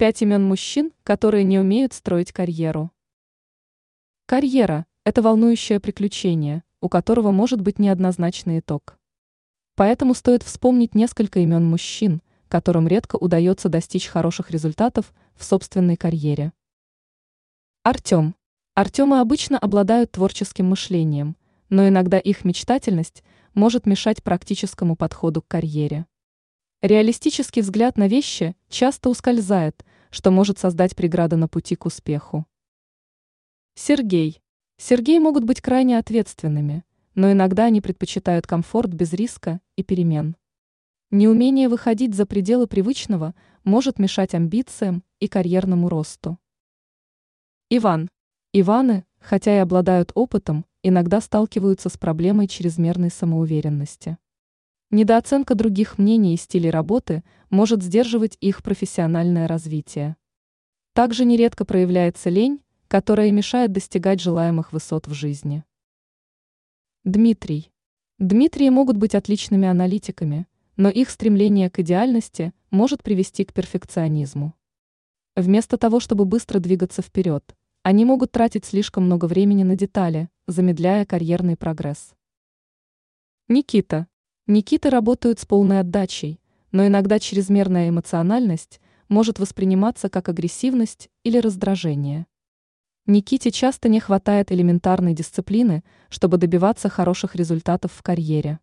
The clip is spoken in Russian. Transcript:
Пять имен мужчин, которые не умеют строить карьеру. Карьера – это волнующее приключение, у которого может быть неоднозначный итог. Поэтому стоит вспомнить несколько имен мужчин, которым редко удается достичь хороших результатов в собственной карьере. Артем. Артемы обычно обладают творческим мышлением, но иногда их мечтательность может мешать практическому подходу к карьере. Реалистический взгляд на вещи часто ускользает, что может создать преграды на пути к успеху. Сергей. Сергей могут быть крайне ответственными, но иногда они предпочитают комфорт без риска и перемен. Неумение выходить за пределы привычного может мешать амбициям и карьерному росту. Иван. Иваны, хотя и обладают опытом, иногда сталкиваются с проблемой чрезмерной самоуверенности. Недооценка других мнений и стилей работы может сдерживать их профессиональное развитие. Также нередко проявляется лень, которая мешает достигать желаемых высот в жизни. Дмитрий. Дмитрии могут быть отличными аналитиками, но их стремление к идеальности может привести к перфекционизму. Вместо того, чтобы быстро двигаться вперед, они могут тратить слишком много времени на детали, замедляя карьерный прогресс. Никита. Никиты работают с полной отдачей, но иногда чрезмерная эмоциональность может восприниматься как агрессивность или раздражение. Никите часто не хватает элементарной дисциплины, чтобы добиваться хороших результатов в карьере.